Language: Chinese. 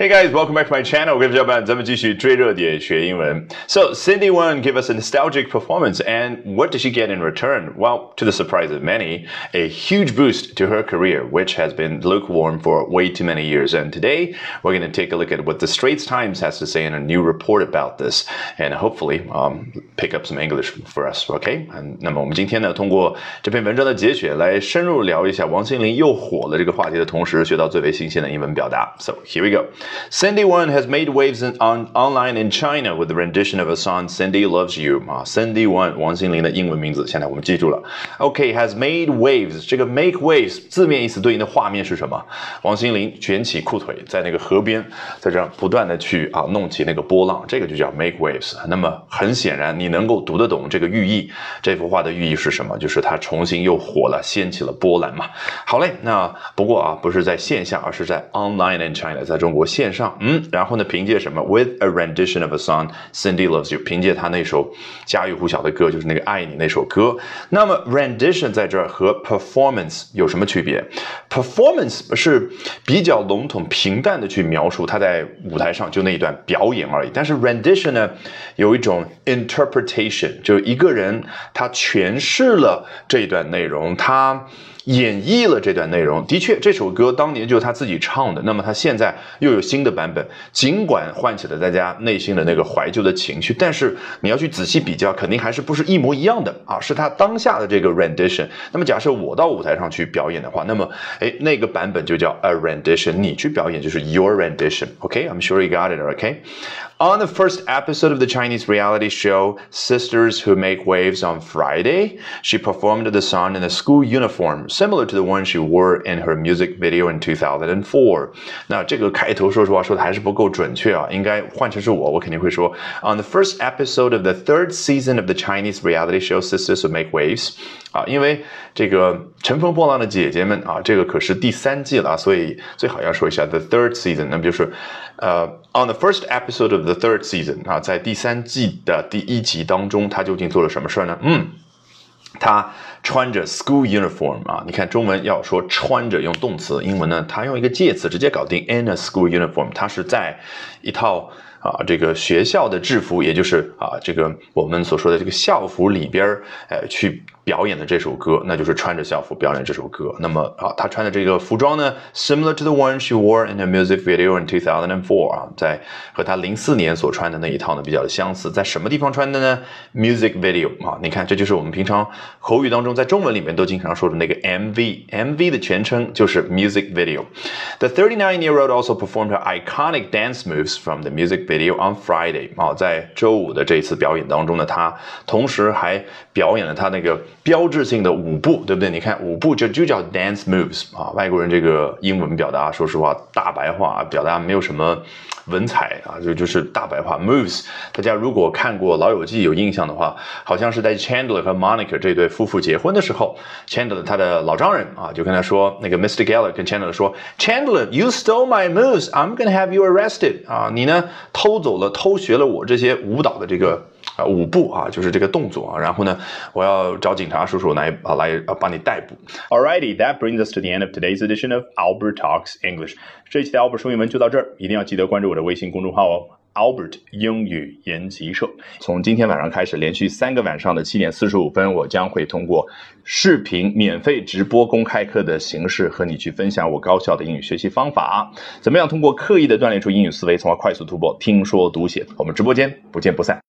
Hey guys, welcome back to my channel. 我跟小伙伴咱们继续追热点学英文。So Cindy Wang gave us a nostalgic performance, and what did she get in return? Well, to the surprise of many, a huge boost to her career, which has been lukewarm for way too many years. And today, we're going to take a look at what the Straits Times has to say in a new report about this, and hopefully, um, pick up some English for us. OK？嗯，那么我们今天呢，通过这篇文章的节选来深入聊一下王心凌又火了这个话题的同时，学到最为新鲜的英文表达。So here we go. Cindy One has made waves on online in China with the rendition of a song "Cindy Loves You" 啊，Cindy One 王心凌的英文名字，现在我们记住了。OK，has、okay, made waves，这个 make waves 字面意思对应的画面是什么？王心凌卷起裤腿，在那个河边，在这样不断的去啊弄起那个波浪，这个就叫 make waves。那么很显然，你能够读得懂这个寓意。这幅画的寓意是什么？就是它重新又火了，掀起了波澜嘛。好嘞，那不过啊，不是在线下，而是在 online in China，在中国线上。嗯，然后呢？凭借什么？With a rendition of a song, Cindy loves you。凭借他那首家喻户晓的歌，就是那个爱你那首歌。那么 rendition 在这儿和 performance 有什么区别？performance 是比较笼统平淡的去描述他在舞台上就那一段表演而已。但是 rendition 呢，有一种 interpretation，就一个人他诠释了这一段内容，他。演绎了这段内容，的确，这首歌当年就是他自己唱的。那么他现在又有新的版本，尽管唤起了大家内心的那个怀旧的情绪，但是你要去仔细比较，肯定还是不是一模一样的啊？是他当下的这个 rendition。那么假设我到舞台上去表演的话，那么哎，那个版本就叫 a rendition，你去表演就是 your rendition。OK，I'm sure you got it. OK。On the first episode of the Chinese reality show Sisters Who Make Waves on Friday, she performed the song in a school uniform, similar to the one she wore in her music video in 2004. 那这个开头说实话说的还是不够准确啊，应该换成是我，我肯定会说 On the first episode of the third season of the Chinese reality show Sisters Who Make Waves， 啊，因为这个乘风破浪的姐姐们啊，这个可是第三季了，所以最好要说一下 the third season，那么就是呃 On the first episode of the third season 啊，在第三季的第一集当中，他究竟做了什么事儿呢？嗯，他穿着 school uniform 啊，你看中文要说穿着用动词，英文呢，他用一个介词直接搞定 in a school uniform，他是在一套。啊，这个学校的制服，也就是啊，这个我们所说的这个校服里边儿，呃，去表演的这首歌，那就是穿着校服表演这首歌。那么啊，他穿的这个服装呢，similar to the one she wore in a music video in 2004啊，在和他零四年所穿的那一套呢比较的相似。在什么地方穿的呢？music video 啊，你看，这就是我们平常口语当中在中文里面都经常说的那个 MV，MV 的全称就是 music video。The 39-year-old also performed her iconic dance moves from the music video. on Friday 啊，在周五的这一次表演当中呢，他同时还表演了他那个标志性的舞步，对不对？你看舞步就就叫 dance moves 啊，外国人这个英文表达，说实话大白话表达没有什么。文采啊，就就是大白话 moves。大家如果看过《老友记》有印象的话，好像是在 Chandler 和 Monica 这对夫妇结婚的时候，Chandler 他的老丈人啊，就跟他说，那个 Mr. Geller 跟 Chandler 说，Chandler，you stole my moves，I'm gonna have you arrested。啊，你呢偷走了、偷学了我这些舞蹈的这个。啊，舞步啊，就是这个动作啊。然后呢，我要找警察叔叔来啊，来啊，把你逮捕。Alrighty, that brings us to the end of today's edition of Albert Talks English。这一期的 Albert 说英文就到这儿，一定要记得关注我的微信公众号哦，Albert 英语研习社。从今天晚上开始，连续三个晚上的七点四十五分，我将会通过视频免费直播公开课的形式和你去分享我高效的英语学习方法。怎么样通过刻意的锻炼出英语思维，从而快速突破听说读写？我们直播间不见不散。